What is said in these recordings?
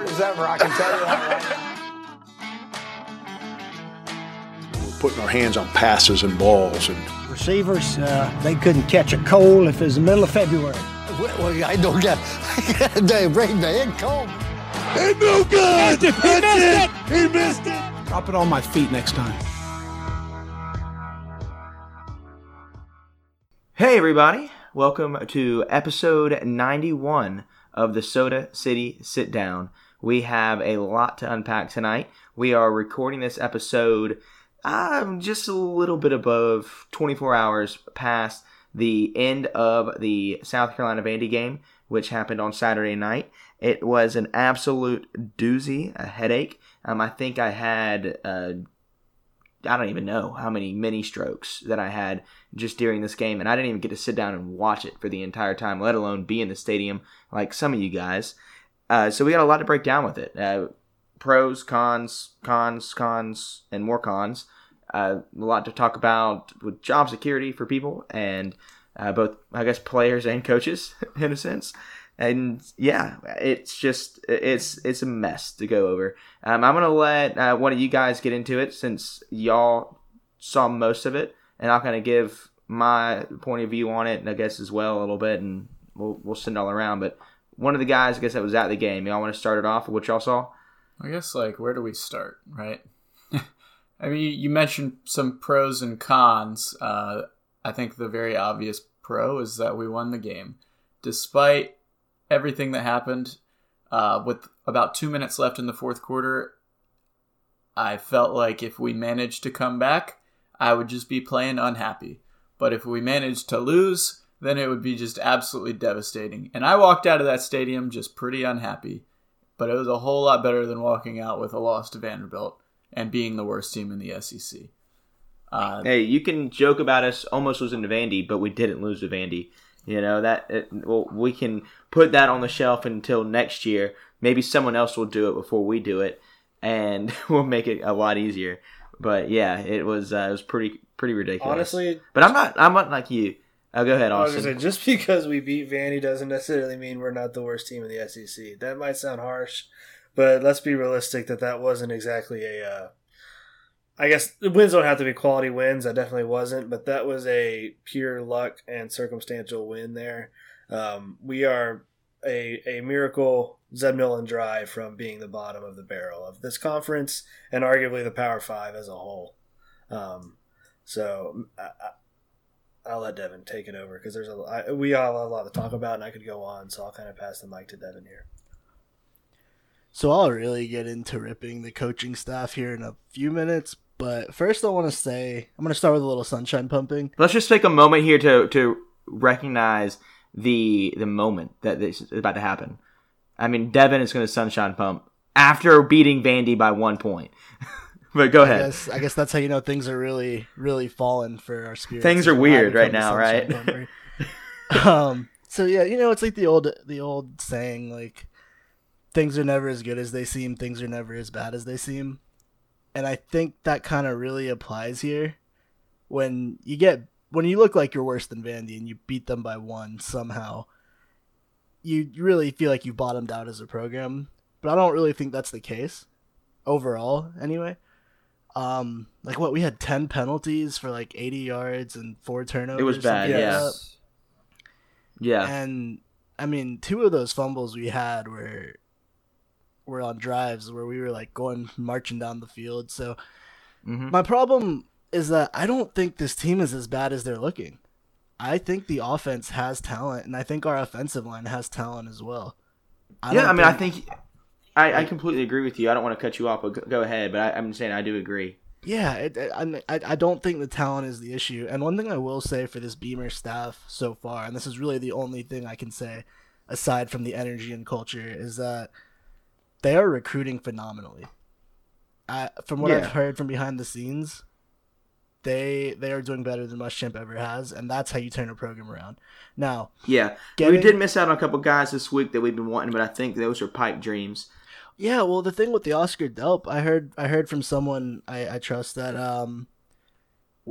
hard as ever. I can tell you that right now. Putting our hands on passes and balls and Receivers, uh, they couldn't catch a cold if it was the middle of February. Well, I don't get. I got a day break my head cold. Ain't no good. He missed it. He missed it. Drop it on my feet next time. Hey, everybody. Welcome to episode 91 of the Soda City Sit Down. We have a lot to unpack tonight. We are recording this episode um, just a little bit above 24 hours past the end of the South Carolina Vandy game, which happened on Saturday night. It was an absolute doozy, a headache. Um, I think I had, uh, I don't even know how many mini strokes that I had just during this game, and I didn't even get to sit down and watch it for the entire time, let alone be in the stadium like some of you guys. Uh, so we got a lot to break down with it. Uh, pros, cons, cons, cons, and more cons. Uh, a lot to talk about with job security for people and uh, both, I guess, players and coaches in a sense. And yeah, it's just it's it's a mess to go over. Um, I'm gonna let uh, one of you guys get into it since y'all saw most of it, and I'll kind of give my point of view on it, and I guess as well a little bit, and we'll we'll send all around. But one of the guys, I guess, that was at the game. Y'all want to start it off with what y'all saw? I guess like where do we start, right? I mean, you mentioned some pros and cons. Uh, I think the very obvious pro is that we won the game, despite everything that happened. Uh, with about two minutes left in the fourth quarter, I felt like if we managed to come back, I would just be playing unhappy. But if we managed to lose, then it would be just absolutely devastating. And I walked out of that stadium just pretty unhappy. But it was a whole lot better than walking out with a loss to Vanderbilt and being the worst team in the SEC. Uh, Hey, you can joke about us almost losing to Vandy, but we didn't lose to Vandy. You know that it, well, we can put that on the shelf until next year. Maybe someone else will do it before we do it, and we'll make it a lot easier. But yeah, it was uh, it was pretty pretty ridiculous. Honestly, but I'm not I'm not like you. Oh, go ahead, I Austin. say, just because we beat Vandy doesn't necessarily mean we're not the worst team in the SEC. That might sound harsh, but let's be realistic that that wasn't exactly a. Uh, I guess the wins don't have to be quality wins. That definitely wasn't, but that was a pure luck and circumstantial win there. Um, we are a, a miracle Zeb Noland drive from being the bottom of the barrel of this conference and arguably the Power Five as a whole. Um, so I, I- I'll let Devin take it over because there's a I, we all have a lot to talk about and I could go on, so I'll kind of pass the mic to Devin here. So I'll really get into ripping the coaching staff here in a few minutes, but first I want to say I'm going to start with a little sunshine pumping. Let's just take a moment here to to recognize the the moment that this is about to happen. I mean, Devin is going to sunshine pump after beating Vandy by one point. but go I ahead. guess I guess that's how you know things are really really falling for our spirits. Things are weird right now, right? um. So yeah, you know it's like the old the old saying like things are never as good as they seem, things are never as bad as they seem, and I think that kind of really applies here. When you get when you look like you're worse than Vandy and you beat them by one somehow, you you really feel like you bottomed out as a program. But I don't really think that's the case overall. Anyway, um, like what we had ten penalties for like eighty yards and four turnovers. It was bad, like yeah. Yeah. And I mean, two of those fumbles we had were were on drives where we were like going marching down the field. So Mhm. my problem is that I don't think this team is as bad as they're looking. I think the offense has talent, and I think our offensive line has talent as well. I yeah, I mean, I think I, I completely agree with you. I don't want to cut you off, but go, ahead. But I, I'm saying I do agree. Yeah, it, I, I don't think the talent is the issue. And one thing I will say for this Beamer staff so far, and this is really the only thing I can say aside from the energy and culture, is that they are recruiting phenomenally. I, from what Yeah. I've heard from behind the scenes, they they are doing better than Muschamp ever has, and that's how you turn a program around. Now, Yeah, we did miss out on a couple guys this week that we've been wanting, but I think those are pipe dreams. Yeah, well, the thing with the Oscar Delp, I heard, I heard from someone I, I trust that, um,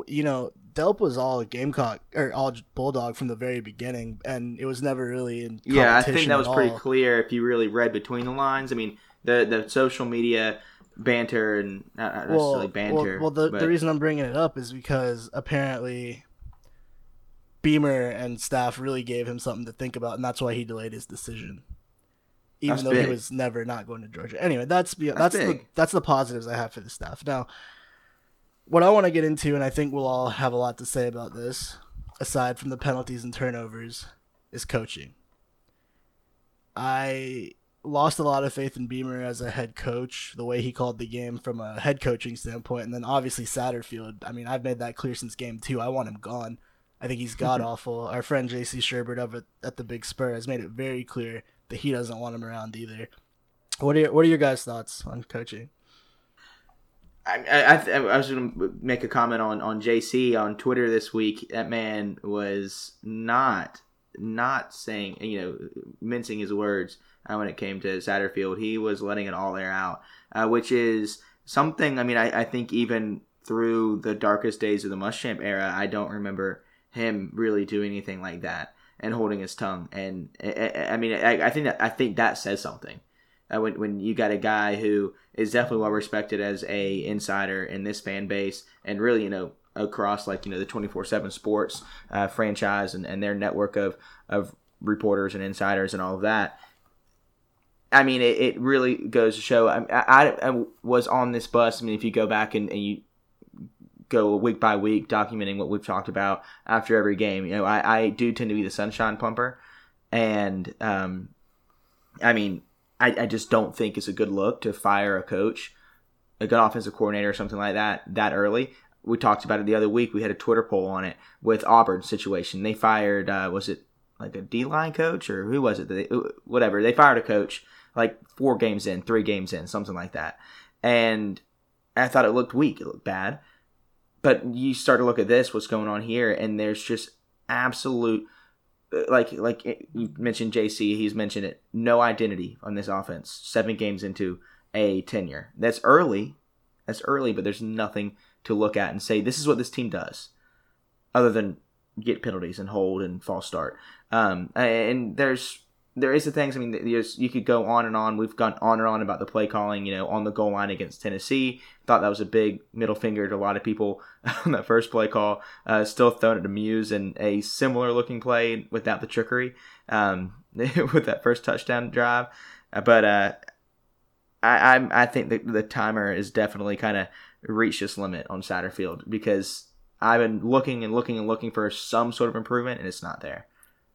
you know, Delp was all Gamecock or all Bulldog from the very beginning, and it was never really in. Yeah, I think that was pretty all. clear if you really read between the lines. I mean, the the social media banter and not, necessarily banter. Well, well the, but- the reason I'm bringing it up is because apparently Beamer and staff really gave him something to think about, and that's why he delayed his decision, even That's though big. he was never not going to Georgia. Anyway, that's that's, that's the that's the positives I have for the staff. Now, what I want to get into, and I think we'll all have a lot to say about this, aside from the penalties and turnovers, is coaching. I lost a lot of faith in Beamer as a head coach, the way he called the game from a head coaching standpoint, and then obviously Satterfield. I mean, I've made that clear since game two. I want him gone. I think he's god awful. Our friend JC Shurburtt over at, the Big Spur has made it very clear he doesn't want him around either. What are your, what are your guys' thoughts on coaching? I, I, I, was going to make a comment on, on JC on Twitter this week. That man was not not saying you know mincing his words uh, when it came to Satterfield. He was letting it all air out, uh, which is something. I mean, I, I think even through the darkest days of the Muschamp era, I don't remember him really doing anything like that and holding his tongue. And I, I- mean, I, I think that I think that says something. Uh, when when you got a guy who is definitely well respected as a insider in this fan base, and really you know across like you know the twenty four seven sports uh, franchise and, and their network of of reporters and insiders and all of that. I mean, it, it really goes to show. I, I, I was on this bus. I mean, if you go back and, and you go week by week documenting what we've talked about after every game, you know, I, I do tend to be the sunshine pumper, and um, I mean, I, I just don't think it's a good look to fire a coach, a good offensive coordinator or something like that that early. We talked about it the other week. We had a Twitter poll on it with Auburn situation. They fired, uh, was it like a D line coach or who was it? They, whatever. They fired a coach like four games in, three games in, something like that. And I thought it looked weak. It looked bad. But you start to look at this, what's going on here, and there's just absolute like like you mentioned JC, he's mentioned it. No identity on this offense. Seven games into a tenure. That's early. That's early, but there's nothing to look at and say this is what this team does, other than get penalties and hold and false start. Um, and there's there is the things. I mean, there's you could go on and on. We've gone on and on about the play calling. You know, on the goal line against Tennessee, thought that was a big middle finger to a lot of people on that first play call. Uh, still thrown it to Muse and a similar looking play without the trickery um, with that first touchdown drive. Uh, but uh, I I'm, I think the the timer is definitely kind of reached its limit on Satterfield because I've been looking and looking and looking for some sort of improvement and it's not there.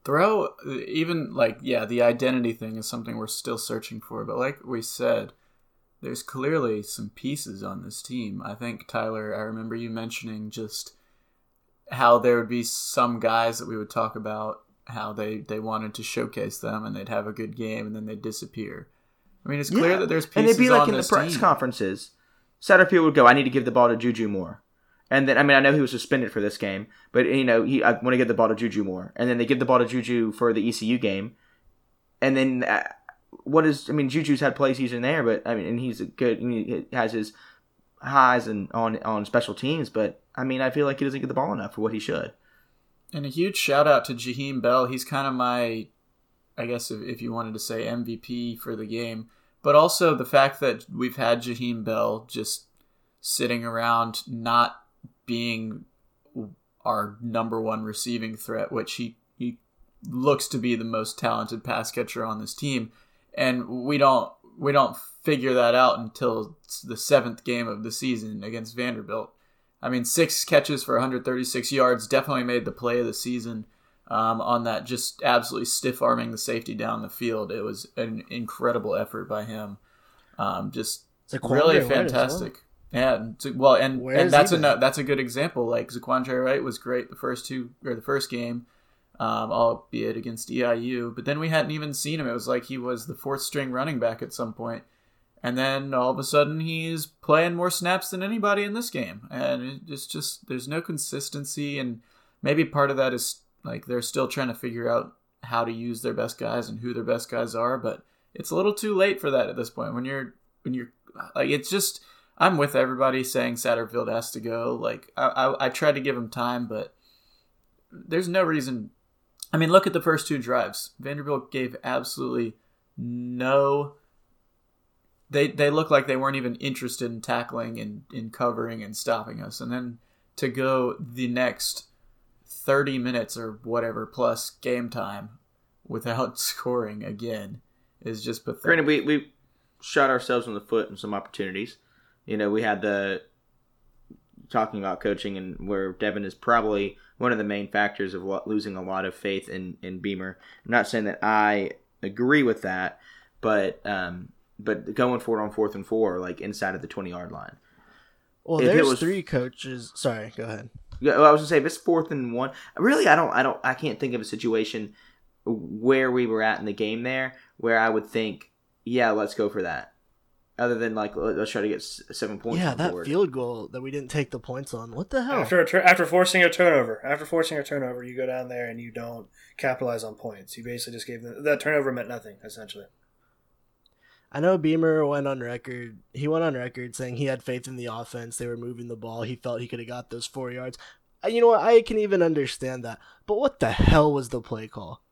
Throw even like yeah the identity thing is something we're still searching for but like we said there's clearly some pieces on this team i think tyler i remember you mentioning just how there would be some guys that we would talk about how they they wanted to showcase them and they'd have a good game and then they'd disappear i mean it's clear Yeah. that there's pieces and it'd be like in the press team. conferences. Satterfield would go, "I need to give the ball to Juju more," and then I mean I know he was suspended for this game, but you know he I want to get the ball to Juju more, and then they give the ball to Juju for the ECU game, and then uh, what is I mean Juju's had plays here and there, but I mean and he's a good I mean, he has his highs and on on special teams, but I mean I feel like he doesn't get the ball enough for what he should. And a huge shout out to Jaheim Bell. He's kind of my, I guess, if, if you wanted to say MVP for the game. But also the fact that we've had Jaheim Bell just sitting around not being our number one receiving threat, which he, he looks to be the most talented pass catcher on this team. And we don't we don't figure that out until the seventh game of the season against Vanderbilt. I mean, six catches for 136 yards definitely made the play of the season um, on that, just absolutely stiff arming the safety down the field. It was an incredible effort by him. Um, just really fantastic. Yeah, and well, and, Where and that's a been? that's a good example. Like ZaQuandre White was great the first two or the first game, um, albeit against EIU. But then we hadn't even seen him. It was like he was the fourth string running back at some point, and then all of a sudden he's playing more snaps than anybody in this game. And it's just there's no consistency, and maybe part of that is like they're still trying to figure out how to use their best guys and who their best guys are. But it's a little too late for that at this point. When you're when you're like it's just I'm with everybody saying Satterfield has to go. Like I, I, I tried to give him time, but there's no reason. I mean, look at the first two drives. Vanderbilt gave absolutely no they they look like they weren't even interested in tackling and in covering and stopping us. And then to go the next 30 minutes or whatever plus game time without scoring again is just pathetic. Granted, we we shot ourselves in the foot in some opportunities. You know, we had the talking about coaching and where Devin is probably one of the main factors of lo- losing a lot of faith in in Beamer. I'm not saying that I agree with that, but um, but going for it on fourth and four, like inside of the 20 yard line. Well, If there's was- three coaches. Sorry, go ahead. Yeah, well, I was gonna say if it's fourth and one, really, I don't, I don't, I can't think of a situation where we were at in the game there where I would think, yeah, let's go for that. Other than like, let- let's try to get seven points. yeah, on that board. field goal that we didn't take the points on. What the hell? After a tur- after forcing a turnover, after forcing a turnover, you go down there and you don't capitalize on points. You basically just gave them that turnover meant nothing essentially. I know Beamer went on record. He went on record saying he had faith in the offense. They were moving the ball. He felt he could have got those four yards. You know what? I can even understand that. But what the hell was the play call?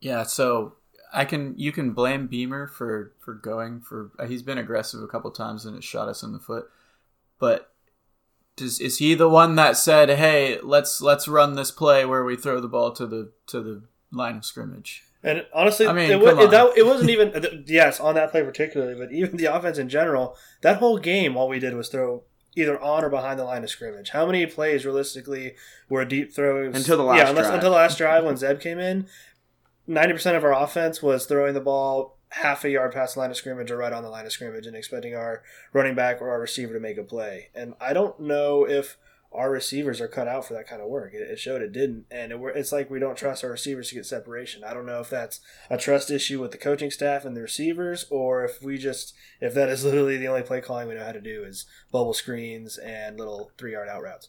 Yeah, so I can you can blame Beamer for for going for uh, he's been aggressive a couple times and it shot us in the foot. But does is he the one that said, "Hey, let's let's run this play where we throw the ball to the to the line of scrimmage"? And honestly, I mean, it, wa- come it, that, it wasn't even yes on that play particularly, but even the offense in general. That whole game, all we did was throw either on or behind the line of scrimmage. How many plays realistically were deep throws Until the last Yeah, unless, drive. until the last drive when Zeb came in. Ninety percent of our offense was throwing the ball half a yard past the line of scrimmage or right on the line of scrimmage and expecting our running back or our receiver to make a play. And I don't know if our receivers are cut out for that kind of work. It, showed it didn't, and it, it's like we don't trust our receivers to get separation. I don't know if that's a trust issue with the coaching staff and the receivers, or if we just if that is literally the only play calling we know how to do is bubble screens and little three yard out routes.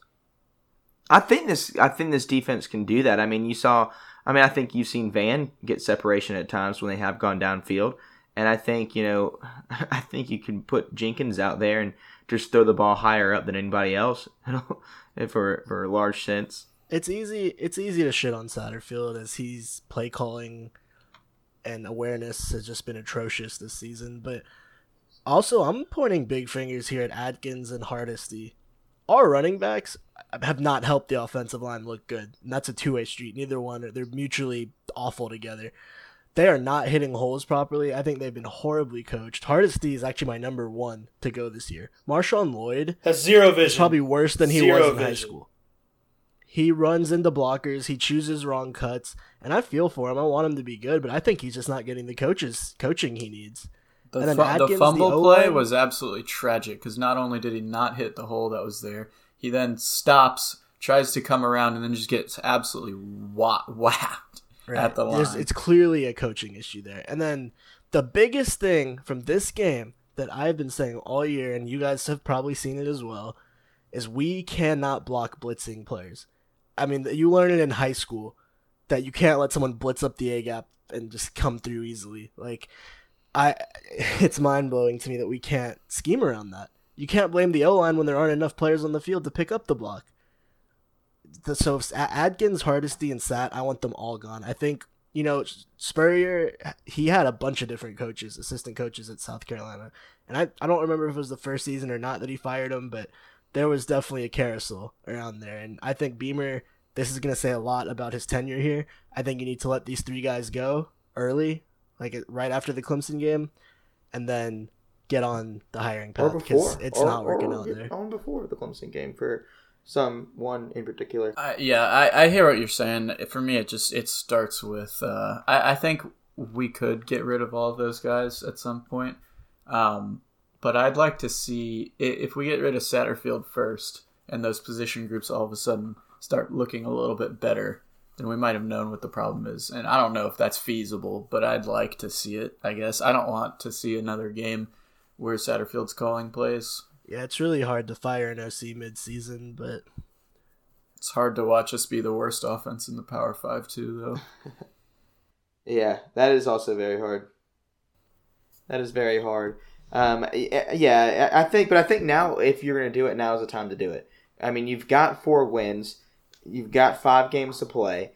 I think this, I think this defense can do that. I mean, you saw, I mean, I think you've seen Vann get separation at times when they have gone downfield, and I think you know, I think you can put Jenkins out there and just throw the ball higher up than anybody else, for for a large sense. It's easy. It's easy to shit on Satterfield as he's play calling and awareness has just been atrocious this season. But also, I'm pointing big fingers here at Adkins and Hardesty. Our running backs have not helped the offensive line look good, and that's a two way street. Neither one they're mutually awful together. They are not hitting holes properly. I think they've been horribly coached. Hardesty is actually my number one to go this year. Marshawn Lloyd Has zero vision. is probably worse than he Zero was in high school. He runs into blockers. He chooses wrong cuts, and I feel for him. I want him to be good, but I think he's just not getting the coaches coaching he needs. The, And then fu- Adkins, the the fumble O-line- play was absolutely tragic because not only did he not hit the hole that was there, he then stops, tries to come around, and then just gets absolutely wha- whacked at the There's- line. It's clearly a coaching issue there. And then the biggest thing from this game that I've been saying all year, and you guys have probably seen it as well, is we cannot block blitzing players. I mean, you learn it in high school that you can't let someone blitz up the A gap and just come through easily. Like, I, it's mind blowing to me that we can't scheme around that. You can't blame the O line when there aren't enough players on the field to pick up the block. So Adkins, Hardesty, and Sat, I want them all gone. I think you know Spurrier. He had a bunch of different coaches, assistant coaches at South Carolina, and I I don't remember if it was the first season or not that he fired him, but there was definitely a carousel around there, and I think Beamer. This is gonna say a lot about his tenure here. I think you need to let these three guys go early, like right after the Clemson game, and then get on the hiring path because it's not working out there. On before the Clemson game for someone in particular. I, yeah, I, I hear what you're saying. For me, it just it starts with uh, I, I think we could get rid of all of those guys at some point, um, but I'd like to see if we get rid of Satterfield first, and those position groups all of a sudden start looking a little bit better. Then we might have known what the problem is, and I don't know if that's feasible, but I'd like to see it. I guess I don't want to see another game where Satterfield's calling plays. Yeah, it's really hard to fire an OC mid-season, but It's hard to watch us be the worst offense in the Power Five too, though. Yeah, that is also very hard. That is very hard. Um, yeah, I I think, but I think now if you're going to do it, now is the time to do it. I mean, you've got four wins, you've got five games to play,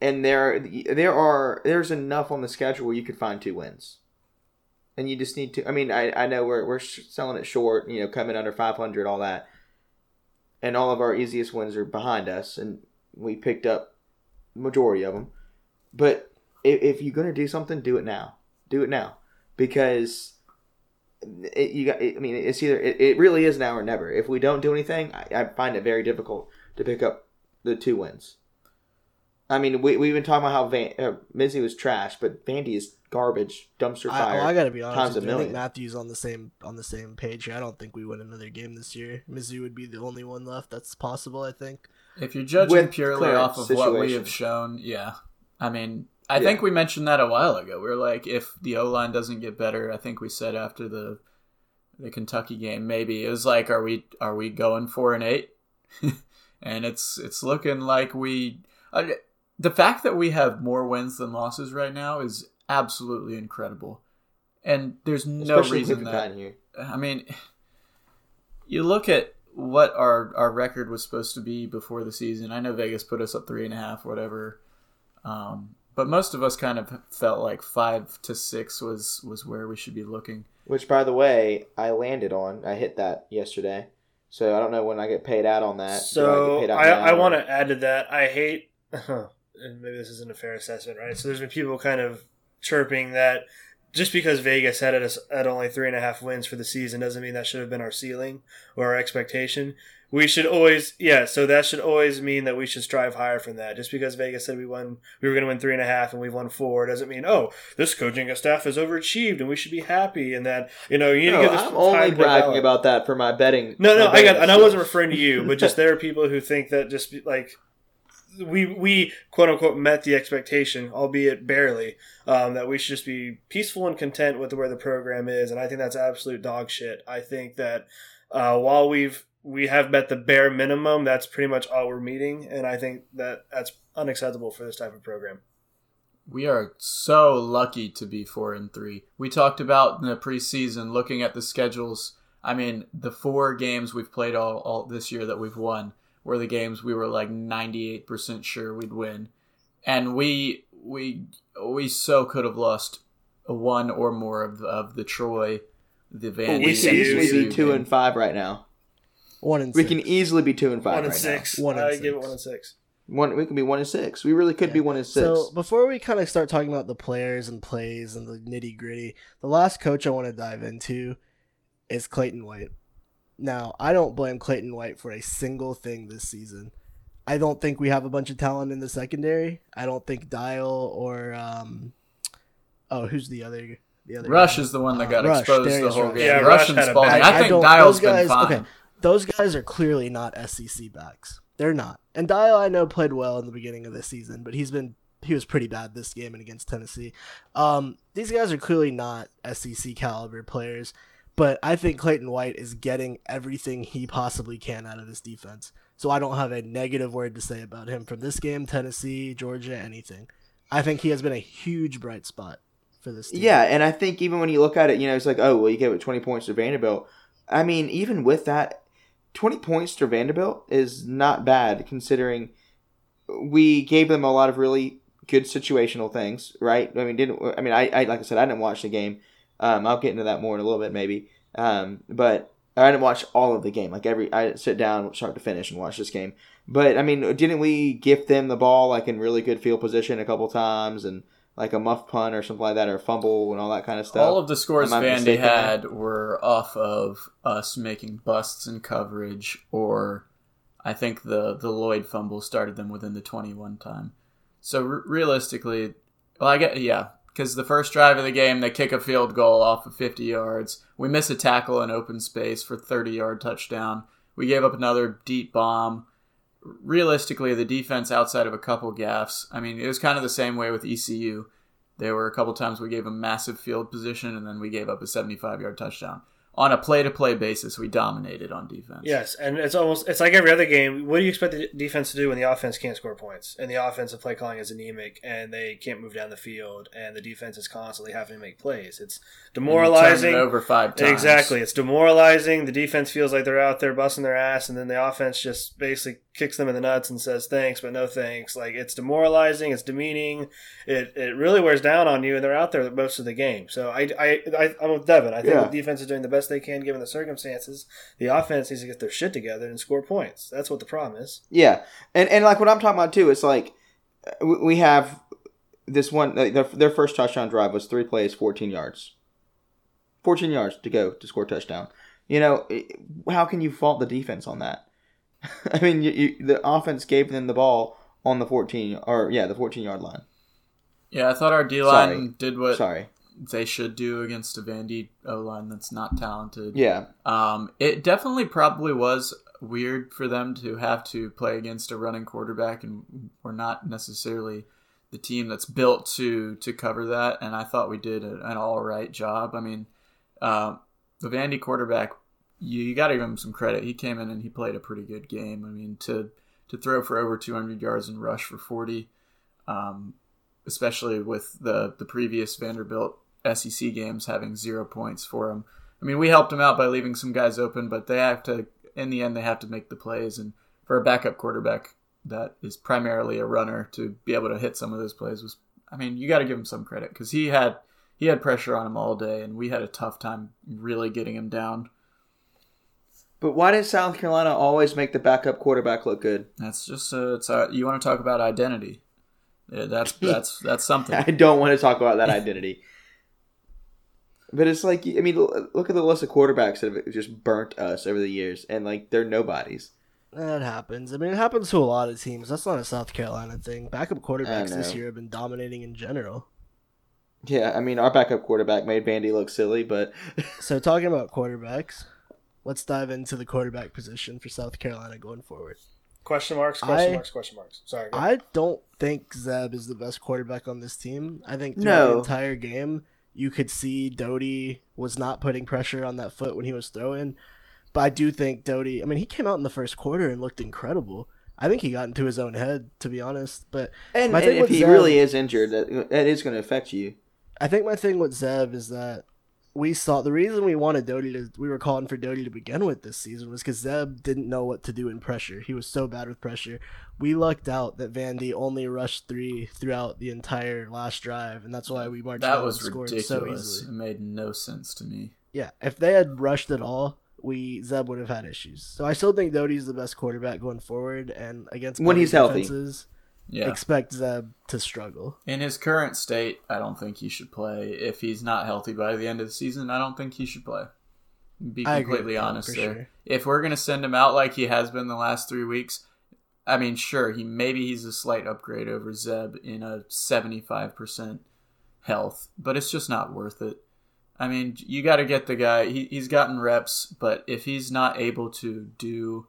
and there there are there's enough on the schedule where you could find two wins. And you just need to. I mean, I, I know we're we're selling it short, you know, coming under 500, all that, and all of our easiest wins are behind us, and we picked up majority of them. But if, if you're gonna do something, do it now. Do it now because it, you got. I mean, it's either it, it really is now or never. If we don't do anything, I, I find it very difficult to pick up the two wins. I mean, we we've been talking about how Van, uh, Mizzy was trash, but Vandy is garbage, dumpster I, fire. well, I gotta be honest. times With a you. I think. Matthew's on the same on the same page here. I don't think we win another game this year. Mizzou would be the only one left that's possible. I think. If you're judging With purely off of what we have shown, yeah. I mean, I Yeah. think we mentioned that a while ago. We are like, if the O line doesn't get better, I think we said after the the Kentucky game, maybe it was like, are we are we going four and eight? and it's it's looking like we. Uh, the fact that we have more wins than losses right now is absolutely incredible, and there's no Especially reason with that here. I mean, you look at what our our record was supposed to be before the season. I know Vegas put us up three and a half, whatever. Um, but most of us kind of felt like five to six was was where we should be looking. Which, by the way, I landed on. I hit that yesterday, so I don't know when I get paid out on that. So get paid out I, I want to add to that. I hate, and maybe this isn't a fair assessment, right? So there's been people kind of chirping that just because Vegas had us at only three and a half wins for the season doesn't mean that should have been our ceiling or our expectation. We should always, yeah. So that should always mean that we should strive higher from that. Just because Vegas said we won, we were going to win three and a half, and we've won four, doesn't mean oh, this coaching staff has overachieved, and we should be happy, and that you know you need No, to give this I'm only bragging about that for my betting. No, no, I got, and I wasn't referring to you, but just there are people who think that just like we we quote unquote met the expectation, albeit barely, um, that we should just be peaceful and content with where the program is, and I think that's absolute dog shit. I think that uh, while we've we have met the bare minimum, that's pretty much all we're meeting, and I think that that's unacceptable for this type of program. We are so lucky to be four and three. We talked about in the preseason looking at the schedules. I mean, the four games we've played all, all this year that we've won were the games we were like ninety eight percent sure we'd win, and we we we so could have lost one or more of of the Troy, the Van. We ECU can easily be two and five right now. One and We six. can easily be two and five One and right six. One and I six. give it one and six. One, we can be one and six. We really could Yeah. be one and six. So before we kind of start talking about the players and plays and the nitty gritty, the last coach I want to dive into is Clayton White. Now I don't blame Clayton White for a single thing this season. I don't think we have a bunch of talent in the secondary. I don't think Dial or um, oh, who's the other? The other Rush guy? is the one that Uh, got Rush, exposed the whole Rush. game. Yeah, Rush Rush and had a Spalding. bad- I, think don't- Dial's those guys, been fine. Okay, those guys are clearly not SEC backs. They're not. And Dial, I know, played well in the beginning of the season, but he's been he was pretty bad this game and against Tennessee. Um, these guys are clearly not SEC caliber players, but I think Clayton White is getting everything he possibly can out of this defense. So I don't have a negative word to say about him from this game, Tennessee, Georgia, anything. I think he has been a huge bright spot for this team. Yeah, and I think even when you look at it, you know, it's like, oh, well, you gave it 20 points to Vanderbilt. I mean, even with that, 20 points to Vanderbilt is not bad considering we gave them a lot of really good situational things, right? I mean, didn't I mean, I, I like I said, I didn't watch the game. Um, I'll get into that more in a little bit, maybe. Um, but I didn't watch all of the game. Like every, I sit down start to finish and watch this game. But I mean, didn't we gift them the ball like in really good field position a couple times and like a muff punt or something like that or a fumble and all that kind of stuff? All of the scores Vandy had were off of us making busts in coverage, or I think the the Lloyd fumble started them within the twenty one time. So re- realistically, well, I get yeah, because the first drive of the game they kick a field goal off of fifty yards. We miss a tackle in open space for thirty yard touchdown. We gave up another deep bomb. Realistically, the defense outside of a couple gaffes, I mean, it was kind of the same way with ECU. There were a couple times we gave them massive field position, and then we gave up a 75 yard touchdown. On a play to play basis, we dominated on defense. Yes, and it's almost it's like every other game. What do you expect the defense to do when the offense can't score points and the offensive play calling is anemic and they can't move down the field and the defense is constantly having to make plays? It's And we turned demoralizing. it over five times. Exactly, it's demoralizing. The defense feels like they're out there busting their ass, and then the offense just basically kicks them in the nuts and says thanks but no thanks. Like it's demoralizing, it's demeaning. It it really wears down on you, and they're out there most of the game. So I I, I I'm with Devin. I think Yeah. the defense is doing the best they can given the circumstances. The offense needs to get their shit together and score points. That's what the problem is. Yeah, and and like what I'm talking about too, it's like we have this one. Their, their first touchdown drive was three plays, 14 yards. 14 yards to go to score a touchdown. You know, how can you fault the defense on that? I mean, you, you, the offense gave them the ball on the 14 or yeah, the 14 yard line. Yeah, I thought our D Sorry. line did what Sorry. they should do against a Vandy O line that's not talented. Yeah, Um, it definitely probably was weird for them to have to play against a running quarterback, and we're not necessarily the team that's built to to cover that. And I thought we did a, an all right job. I mean, uh, the Vandy quarterback, you, you got to give him some credit. He came in and he played a pretty good game. I mean, to to throw for over 200 yards and rush for 40, um, especially with the the previous Vanderbilt SEC games having zero points for him. I mean, we helped him out by leaving some guys open, but they have to, in the end, they have to make the plays. And for a backup quarterback that is primarily a runner to be able to hit some of those plays was, I mean, you got to give him some credit because he had he had pressure on him all day, and we had a tough time really getting him down. But why did South Carolina always make the backup quarterback look good? That's just uh, it's uh, you want to talk about identity. Yeah, that's that's that's something. I don't want to talk about that identity. But it's like, I mean, look at the list of quarterbacks that have just burnt us over the years, and like they're nobodies. That happens. I mean, it happens to a lot of teams. That's not a South Carolina thing. Backup quarterbacks this year have been dominating in general. Yeah, I mean, our backup quarterback made Bandy look silly, but So, talking about quarterbacks, let's dive into the quarterback position for South Carolina going forward. Question marks, question I- marks, question marks. Sorry. I don't think Zeb is the best quarterback on this team. I think throughout No. the entire game, you could see Doty was not putting pressure on that foot when he was throwing. But I do think Doty, I mean, he came out in the first quarter and looked incredible. I think he got into his own head, to be honest. But and, My and thing if with he Zeb- really is injured, that that is going to affect you. I think my thing with Zeb is that we saw the reason we wanted Doty to we were calling for Doty to begin with this season was because Zeb didn't know what to do in pressure. He was so bad with pressure. We lucked out that Vandy only rushed three throughout the entire last drive, and that's why we marched that was and scored ridiculous. so it made no sense to me. Yeah, if they had rushed at all, we Zeb would have had issues. So I still think Doty's the best quarterback going forward, and against When better he's healthy. Yeah. expect Zeb to struggle. In his current state, I don't think he should play. If he's not healthy by the end of the season, I don't think he should play. Be completely honest there. sure. If we're gonna send him out like he has been the last three weeks, I mean, sure, he maybe he's a slight upgrade over Zeb in a seventy-five percent health, but it's just not worth it. I mean, you got to get the guy. He, he's gotten reps, but if he's not able to do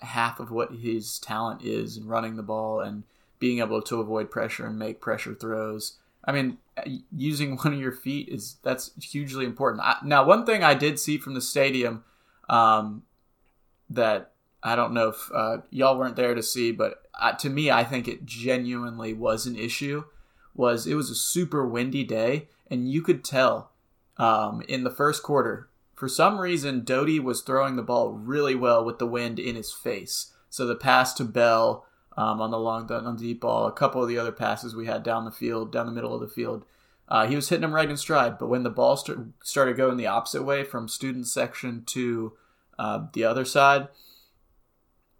half of what his talent is in running the ball and being able to avoid pressure and make pressure throws. I mean, using one of your feet is that's hugely important. I, now, one thing I did see from the stadium um, that I don't know if uh, y'all weren't there to see, but uh, to me, I think it genuinely was an issue. Was it was a super windy day, and you could tell um, in the first quarter for some reason Doty was throwing the ball really well with the wind in his face. So the pass to Bell um, on the long on the deep ball, a couple of the other passes we had down the field, down the middle of the field, uh, he was hitting them right in stride. But when the ball st- started going the opposite way from student section to uh, the other side,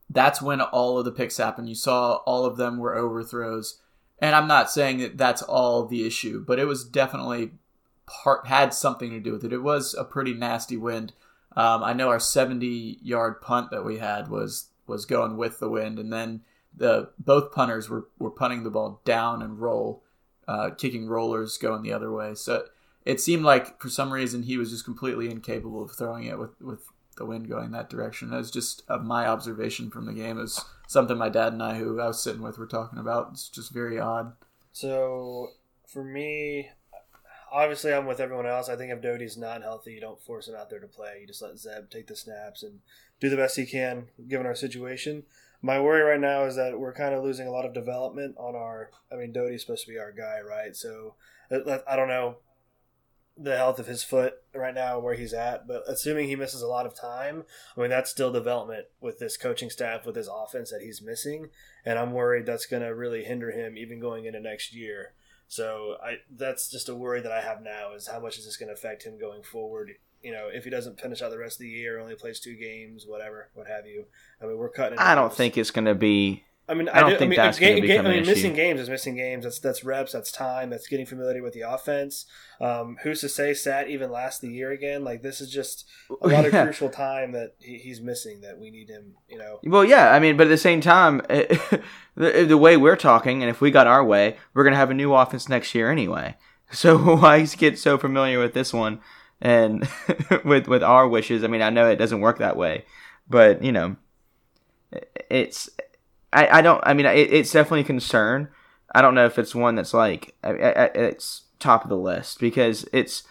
that's when all of the picks happened. You saw all of them were overthrows. And I'm not saying that that's all the issue, but it was definitely part had something to do with it. It was a pretty nasty wind. Um, I know our 70 yard punt that we had was was going with the wind, and then the both punters were, were punting the ball down and roll, uh, kicking rollers going the other way. So it seemed like for some reason he was just completely incapable of throwing it with, with the wind going that direction. That was just uh, my observation from the game. Was something my dad and I, who I was sitting with, were talking about. It's just very odd. So for me, obviously I'm with everyone else. I think if Doty's not healthy, you don't force him out there to play. You just let Zeb take the snaps and do the best he can given our situation. My worry right now is that we're kind of losing a lot of development on our. I mean, Doty's supposed to be our guy, right? So uh, I I don't know. the health of his foot right now where he's at, but assuming he misses a lot of time, I mean that's still development with this coaching staff with his offense that he's missing, and I'm worried that's going to really hinder him even going into next year. So I that's just a worry that I have now is how much is this going to affect him going forward? You know, if he doesn't finish out the rest of the year, only plays two games, whatever, what have you. I mean, we're cutting. I don't think it's going to be I mean, I don't do- think mean, that's ga- ga- I an mean, issue. missing games is missing games. That's that's reps. That's time. That's getting familiar with the offense. Um, who's to say Sat even lasts the year again? Like this is just a lot of Yeah. crucial time that he, he's missing. That we need him. You know, Well, yeah, I mean, but at the same time, the, the way we're talking, and if we got our way, we're gonna have a new offense next year anyway. So why get so familiar with this one and with with our wishes? I mean, I know it doesn't work that way, but you know, it's I, I don't. I mean, it, it's definitely a concern. I don't know if it's one that's like I, I, it's top of the list because it's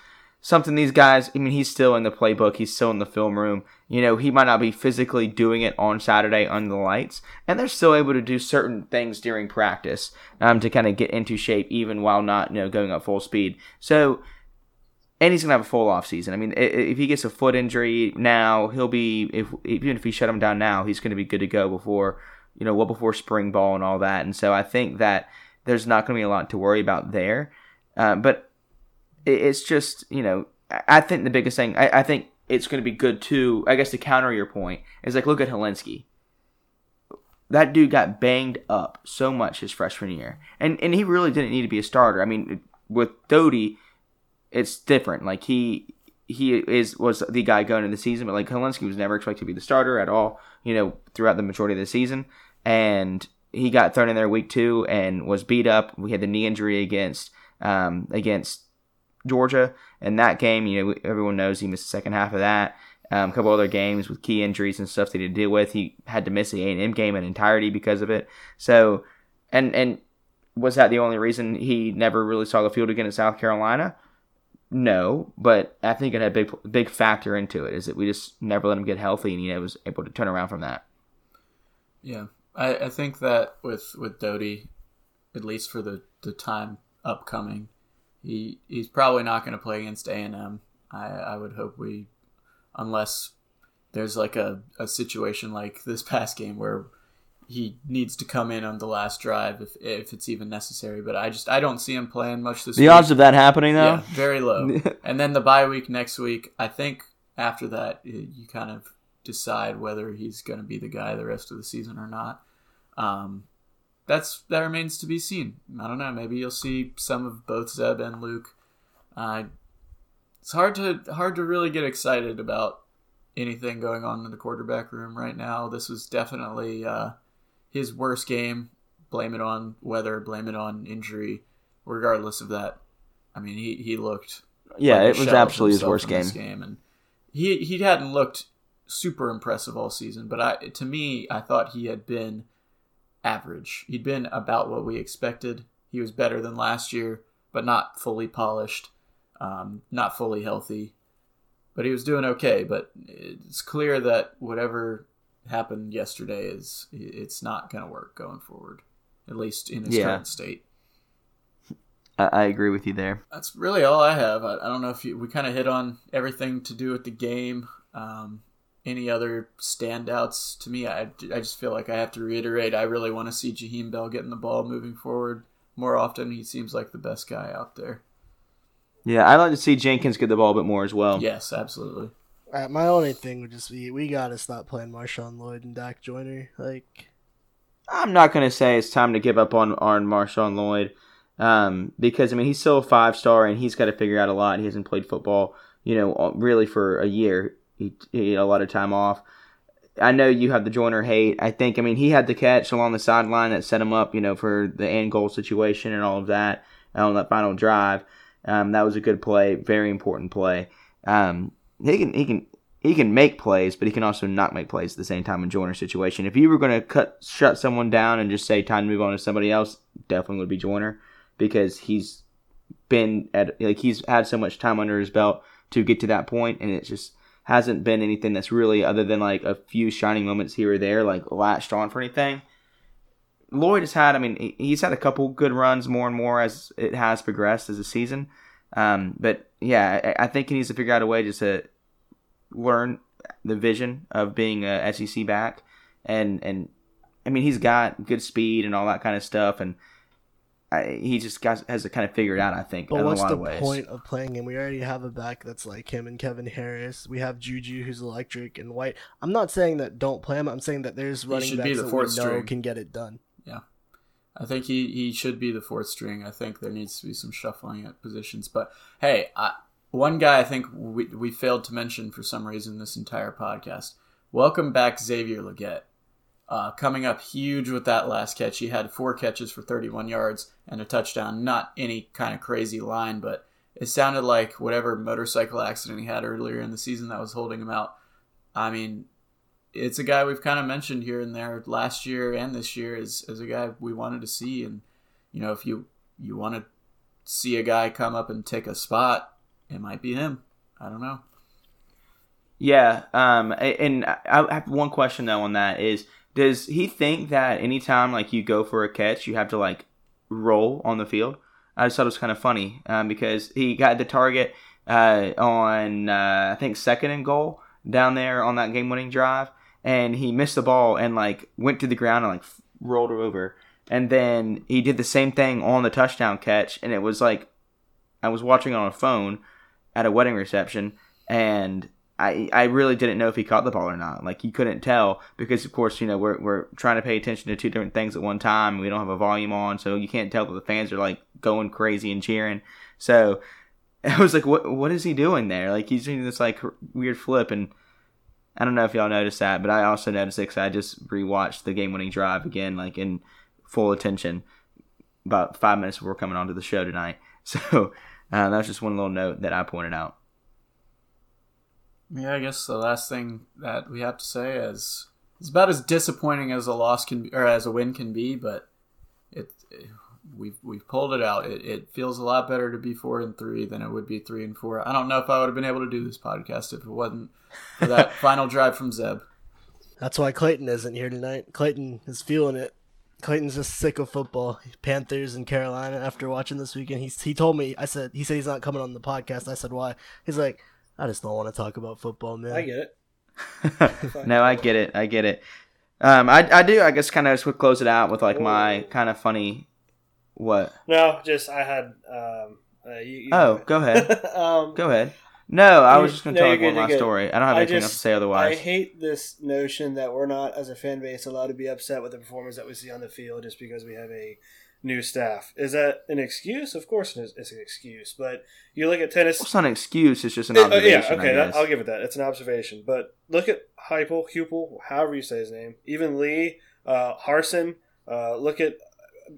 something these guys. I mean, he's still in the playbook. He's still in the film room. You know, he might not be physically doing it on Saturday under the lights, and they're still able to do certain things during practice um, to kind of get into shape, even while not you know going at full speed. So. And he's gonna have a full off season. I mean, if he gets a foot injury now, he'll be if even if he shut him down now, he's gonna be good to go before you know well before spring ball and all that. And so I think that there's not to be a lot to worry about there. Uh, but it's just you know I- think the biggest thing I, I think it's to be good too. I guess to counter your point is like look at Hilinski. That dude got banged up so much his freshman year, and and he really didn't need to be a starter. I mean, with Doty, it's different. Like he he is was the guy going into the season, but like Hilinski was never expected to be the starter at all. You know, throughout the majority of the season, and he got thrown in there week two and was beat up. We had the knee injury against um, against Georgia, and that game, you know, everyone knows he missed the second half of that. Um, a couple other games with key injuries and stuff that he had to deal with. He had to miss the A and M game in entirety because of it. So, and and was that the only reason he never really saw the field again at South Carolina? No, but I think it had a big big factor into it is that we just never let him get healthy, and he was able to turn around from that. Yeah, I, I think that with with Doty, at least for the the time upcoming, he he's probably not going to play against A and M. I I would hope we, unless there's like a, a situation like this past game where he needs to come in on the last drive if if it's even necessary. But I just I don't see him playing much this season. The week. odds of that happening, though, Yeah, very low. and then the bye week next week. I think after that, you kind of decide whether he's going to be the guy the rest of the season or not. Um, that's that remains to be seen. I don't know. Maybe you'll see some of both Zeb and Luke. Uh, it's hard to hard to really get excited about anything going on in the quarterback room right now. This was definitely uh, his worst game. Blame it on weather. Blame it on injury. Regardless of that, I mean, he, he looked yeah, like it was absolutely his worst game. game, and he he hadn't looked super impressive all season. But I to me, I thought he had been average. He'd been about what we expected. He was better than last year, but not fully polished, um, not fully healthy. But he was doing okay. But it's clear that whatever happened yesterday is it's not going to work going forward, at least in his Yeah. current state. I, I agree with you there. That's really all I have. I, I don't know if you, we kind of hit on everything to do with the game. Um, any other standouts to me? I, I just feel like I have to reiterate. I really want to see Jaheim Bell getting the ball moving forward more often. He seems like the best guy out there. Yeah, I'd like to see Jenkins get the ball a bit more as well. Yes, absolutely. Uh, my only thing would just be we gotta stop playing Marshawn Lloyd and Dak Joyner. Like, I'm not to say it's time to give up on, on Marshawn Lloyd um, because, I mean, he's still a five star and he's got to figure out a lot. He hasn't played football, you know, really for a year. He, he had a lot of time off. I know you have the Joyner hate. I think, I mean, he had the catch along the sideline that set him up, you know, for the end goal situation and all of that on that final drive. Um, that was a good play, very important play. Um, he can he can he can make plays, but he can also not make plays at the same time in Joyner's situation. If you were going to cut shut someone down and just say time to move on to somebody else, definitely would be Joyner because he's been at like he's had so much time under his belt to get to that point, and it just hasn't been anything that's really other than like a few shining moments here or there, like latched on for anything. Lloyd has had, I mean, he's had a couple good runs more and more as it has progressed as a season. Um, but yeah, I, I think he needs to figure out a way just to learn the vision of being a SEC back, and and I mean he's got good speed and all that kind of stuff, and I, he just got, has to kind of figure it out. I think. But in what's a lot the of ways. point of playing him? We already have a back that's like him and Kevin Harris. We have Juju who's electric and White. I'm not saying that don't play him. I'm saying that there's running should be backs the that we fourth know string. can get it done. Yeah, I think he, he should be the fourth string. I think there needs to be some shuffling at positions. But hey, I, one guy I think we, we failed to mention for some reason this entire podcast. Welcome back, Xavier Legette. Uh, coming up huge with that last catch. He had four catches for 31 yards and a touchdown. Not any kind of crazy line, but it sounded like whatever motorcycle accident he had earlier in the season that was holding him out. I mean, it's a guy we've kind of mentioned here and there last year and this year as, as a guy we wanted to see. And, you know, if you, you want to see a guy come up and take a spot, it might be him. I don't know. Yeah, um, and I have one question though on that is, does he think that anytime like you go for a catch, you have to like roll on the field? I just thought it was kind of funny um, because he got the target uh, on uh, I think second and goal down there on that game-winning drive, and he missed the ball and like went to the ground and like rolled over, and then he did the same thing on the touchdown catch, and it was like I was watching on a phone at a wedding reception, and I I really didn't know if he caught the ball or not. Like you couldn't tell because of course you know we're we're trying to pay attention to two different things at one time. We don't have a volume on, so you can't tell that the fans are like going crazy and cheering. So I was like, what what is he doing there? Like he's doing this like weird flip, and I don't know if y'all noticed that, but I also noticed it because I just rewatched the game winning drive again, like in full attention, about five minutes before coming onto the show tonight. So uh, that was just one little note that I pointed out. Yeah, I guess the last thing that we have to say is it's about as disappointing as a loss can be, or as a win can be, but it, it we've we've pulled it out. It, it feels a lot better to be four and three than it would be three and four. I don't know if I would have been able to do this podcast if it wasn't for that final drive from Zeb. That's why Clayton isn't here tonight. Clayton is feeling it. Clayton's just sick of football. Panthers and Carolina. After watching this weekend, he he told me. I said he said he's not coming on the podcast. I said why? He's like, I just don't want to talk about football, man. I get it. no, I get it. I get it. Um, I, I do. I guess kind of just close it out with like my kind of funny. What? No, just I had. Um, uh, you, you Oh, go ahead. um, Go ahead. No, I was just going no, to tell you're like one last story. I don't have anything else to say otherwise. I hate this notion that we're not, as a fan base, allowed to be upset with the performers that we see on the field just because we have a new staff. Is that an excuse? Of course, it is, an excuse. But you look at Tennessee. it's not an excuse. It's just an Uh, observation. yeah, okay, that. I'll give it that. It's an observation. But look at Heupel, Hupel, however you say his name. Even Lee, uh, Harsin. Uh, look at uh,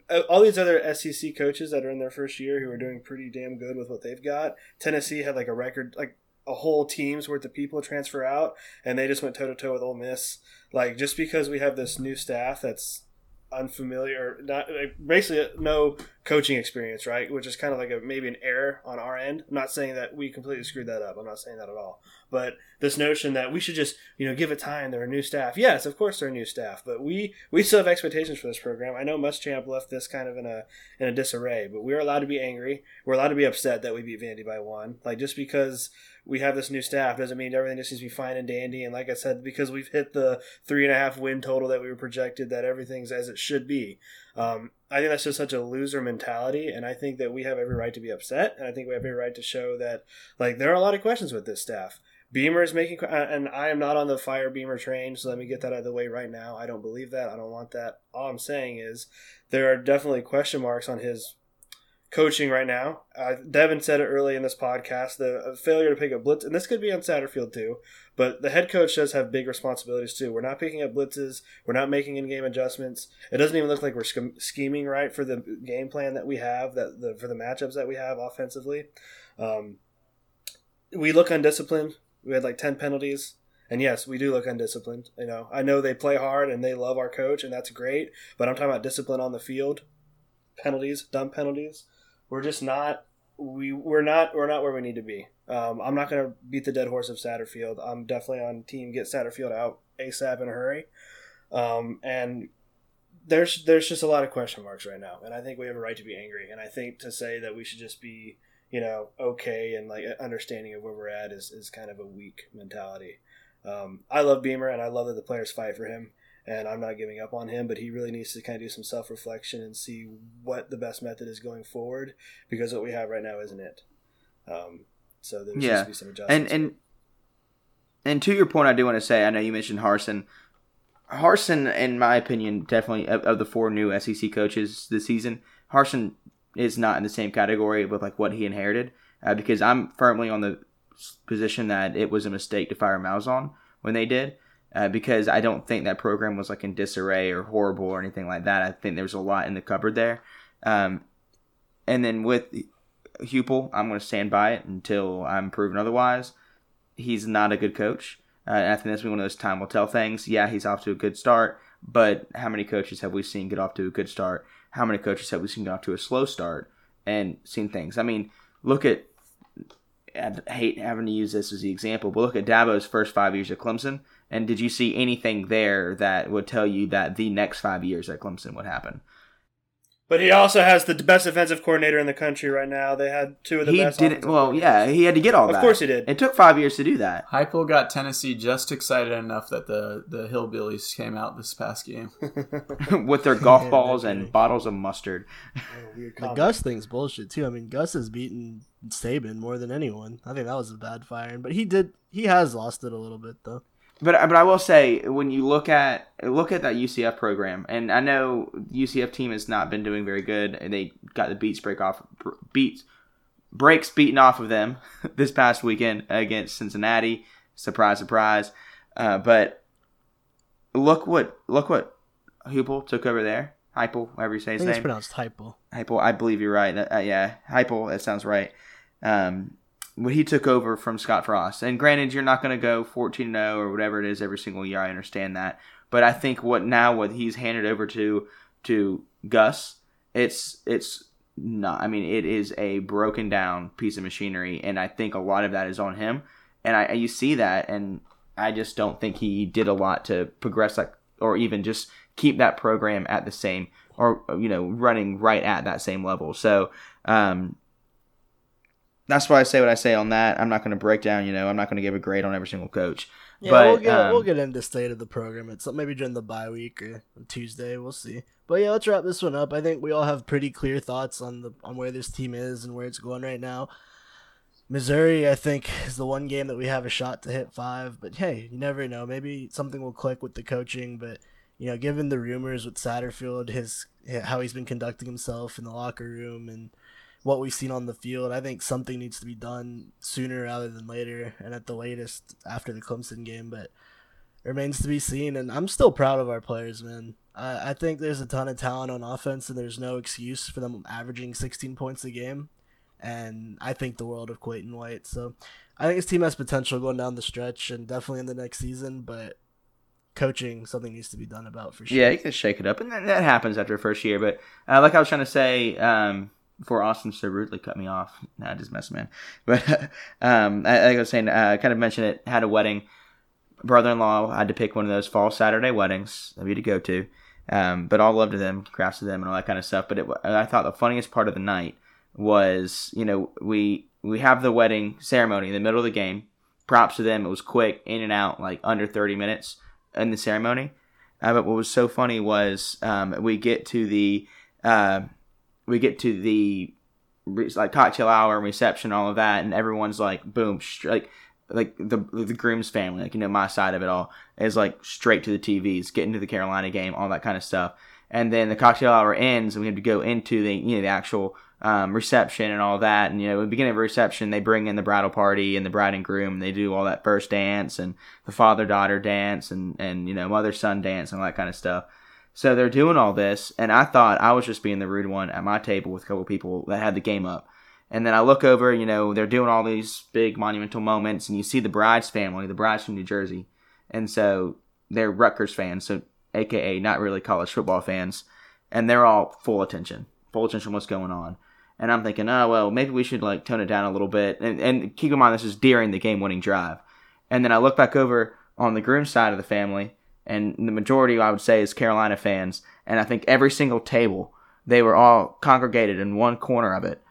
Uh, all these other SEC coaches that are in their first year who are doing pretty damn good with what they've got. Tennessee had like a record, like a whole team's worth of people transfer out, and they just went toe to toe with Ole Miss. Like just because we have this new staff that's unfamiliar, not like, basically uh, no coaching experience, right? Which is kind of like a maybe an error on our end. I'm not saying that we completely screwed that up. I'm not saying that at all. But this notion that we should just you know give it time. They're a new staff. Yes, of course they're a new staff, but we we still have expectations for this program. I know Muschamp left this kind of in a in a disarray, but we're allowed to be angry. We're allowed to be upset that we beat Vandy by one. Like just because we have this new staff doesn't mean everything just needs to be fine and dandy. And like I said, because we've hit the three and a half win total that we were projected, that everything's as it should be. Um, I think that's just such a loser mentality, and I think that we have every right to be upset, and I think we have every right to show that like there are a lot of questions with this staff. Beamer is making, and I am not on the fire Beamer train, so let me get that out of the way right now. I don't believe that. I don't want that. All I'm saying is there are definitely question marks on his coaching right now. Uh, Devin said it early in this podcast the failure to pick up blitz, and this could be on Satterfield too. But the head coach does have big responsibilities too. We're not picking up blitzes. We're not making in-game adjustments. It doesn't even look like we're sch- scheming right for the game plan that we have that the for the matchups that we have offensively. Um, we look undisciplined. We had like ten penalties. And yes, we do look undisciplined. You know, I know they play hard and they love our coach, and that's great. But I'm talking about discipline on the field, penalties, dumb penalties. We're just not. We we're not we're not where we need to be. Um, I'm not going to beat the dead horse of Satterfield. I'm definitely on team get Satterfield out ASAP in a hurry. Um, and there's there's just a lot of question marks right now, and I think we have a right to be angry. And I think to say that we should just be you know, okay and like understanding of where we're at is, is kind of a weak mentality. Um, I love Beamer and I love that the players fight for him and I'm not giving up on him, but he really needs to kind of do some self reflection and see what the best method is going forward because what we have right now isn't it. Um, so there Yeah. needs to be some adjustments. And and and to your point, I do want to say I know you mentioned Harsin. Harsin, in my opinion, definitely of, of the four new SEC coaches this season, Harsin is not in the same category with like what he inherited. Uh, because I'm firmly on the position that it was a mistake to fire Malzahn when they did. Uh, because I don't think that program was like in disarray or horrible or anything like that. I think there was a lot in the cupboard there. Um, and then with Hupel, I'm going to stand by it until I'm proven otherwise. He's not a good coach. Uh, and I think that's one of those time will tell things. Yeah, he's off to a good start, but how many coaches have we seen get off to a good start? How many coaches have we seen get off to a slow start and seen things? I mean, look at. I hate having to use this as the example, but look at Dabo's first five years at Clemson, and did you see anything there that would tell you that the next five years at Clemson would happen? But he also has the best defensive coordinator in the country right now. They had two of the he best. didn't. Well, yeah, he had to get all Of that. Of course he did. It took five years to do that. Heupel got Tennessee just excited enough that the the hillbillies came out this past game. with their golf balls and bottles of mustard. Oh, the. Gus thing's bullshit too. I mean, Gus has beaten Saban more than anyone. I think that was a bad firing, but he did. He has lost it a little bit though. But but I will say when you look at look at that UCF program, and I know UCF team has not been doing very good, and they got the beats break off beats breaks beaten off of them this past weekend against Cincinnati. Surprise, surprise. Uh, but look what look what Hupel took over there. Heupel, however you say I his think it's name. pronounced hypo. Heupel, I believe you're right. Uh, yeah, Heupel, that sounds right. Um, when he took over from Scott Frost, and granted, you're not going to go 14 0 or whatever it is every single year. I understand that, but I think what now what he's handed over to to Gus, it's it's not. I mean, it is a broken down piece of machinery, and I think a lot of that is on him. And I you see that, and I just don't think he did a lot to progress that, or even just keep that program at the same, or you know, running right at that same level. So. Um, that's why I say what I say on that. I'm not going to break down, you know, I'm not going to give a grade on every single coach. Yeah, But, we'll get um, we'll get into state of the program. It's maybe during the bye week or Tuesday. We'll see. But yeah, let's wrap this one up. I think we all have pretty clear thoughts on the on where this team is and where it's going right now. Missouri, I think, is the one game that we have a shot to hit five. But hey, you never know. Maybe something will click with the coaching. But you know, given the rumors with Satterfield, his how he's been conducting himself in the locker room and what we've seen on the field, I think something needs to be done sooner rather than later, and at the latest after the Clemson game. But it remains to be seen, and I'm still proud of our players, man. I, I think there's a ton of talent on offense, and there's no excuse for them averaging 16 points a game. And I think the world of ZaQuandre White. So I think his team has potential going down the stretch, and definitely in the next season. But coaching, something needs to be done about for sure. Yeah, you can shake it up, and that, happens after first year. But uh, like I was trying to say, um, before Austin so rudely cut me off, nah, just mess, man. But um, I, like I was saying, uh, I kind of mentioned it. Had a wedding. Brother-in-law had to pick one of those fall Saturday weddings that we had to go to. Um, but all love to them, congrats to them, and all that kind of stuff. But it, I thought the funniest part of the night was, you know, we we have the wedding ceremony in the middle of the game. Props to them. It was quick, in and out, like under 30 minutes in the ceremony. Uh, but what was so funny was um, we get to the uh, we get to the like cocktail hour and reception, all of that, and everyone's like, boom, like like the the groom's family, like you know my side of it all is like straight to the TVs, getting to the Carolina game, all that kind of stuff. And then the cocktail hour ends, and we have to go into the you know the actual um, reception and all that. And you know, at the beginning of a reception, they bring in the bridal party and the bride and groom, and they do all that first dance and the father daughter dance and and you know mother son dance and all that kind of stuff. So they're doing all this, and I thought I was just being the rude one at my table with a couple people that had the game up. And then I look over, you know, they're doing all these big monumental moments, and you see the bride's family, the bride's from New Jersey, and so they're Rutgers fans, so AKA not really college football fans, and they're all full attention, full attention what's going on. And I'm thinking, oh well, maybe we should like tone it down a little bit. And, and keep in mind, this is during the game-winning drive. And then I look back over on the groom side of the family, and the majority I would say is Carolina fans. And I think every single table, they were all congregated in one corner of it,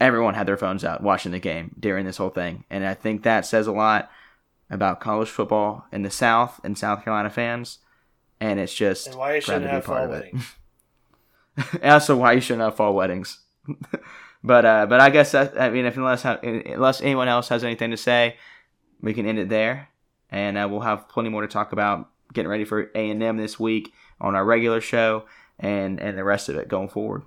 everyone had their phones out watching the game during this whole thing, and I think that says a lot about college football in the South and South Carolina fans, and it's just And why you shouldn't have part fall of it. weddings. Also why you shouldn't have fall weddings. but uh, but I guess that I mean if unless unless anyone else has anything to say, we can end it there, and uh, we'll have plenty more to talk about getting ready for A and M this week on our regular show and and the rest of it going forward.